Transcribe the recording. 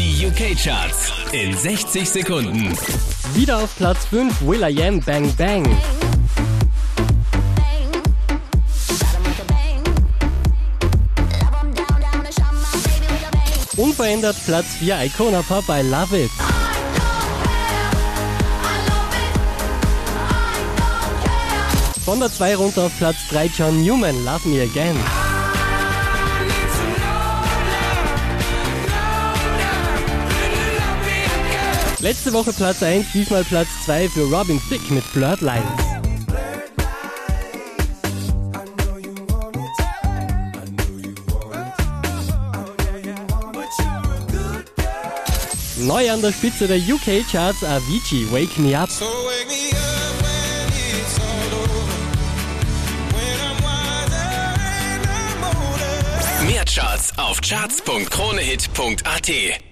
Die UK-Charts in 60 Sekunden. Wieder auf Platz 5 Will.i.am Bang Bang. Unverändert Platz 4 Icona Pop I Love It. Von der 2 runter auf Platz 3 John Newman Love Me Again. Letzte Woche Platz 1, diesmal Platz 2 für Robin Thicke mit Blurred Lines. Neu an der Spitze der UK-Charts Avicii Wake Me Up. So wake me up when it's all over. When I'm wiser and I'm older. Mehr Charts auf charts.kronehit.at.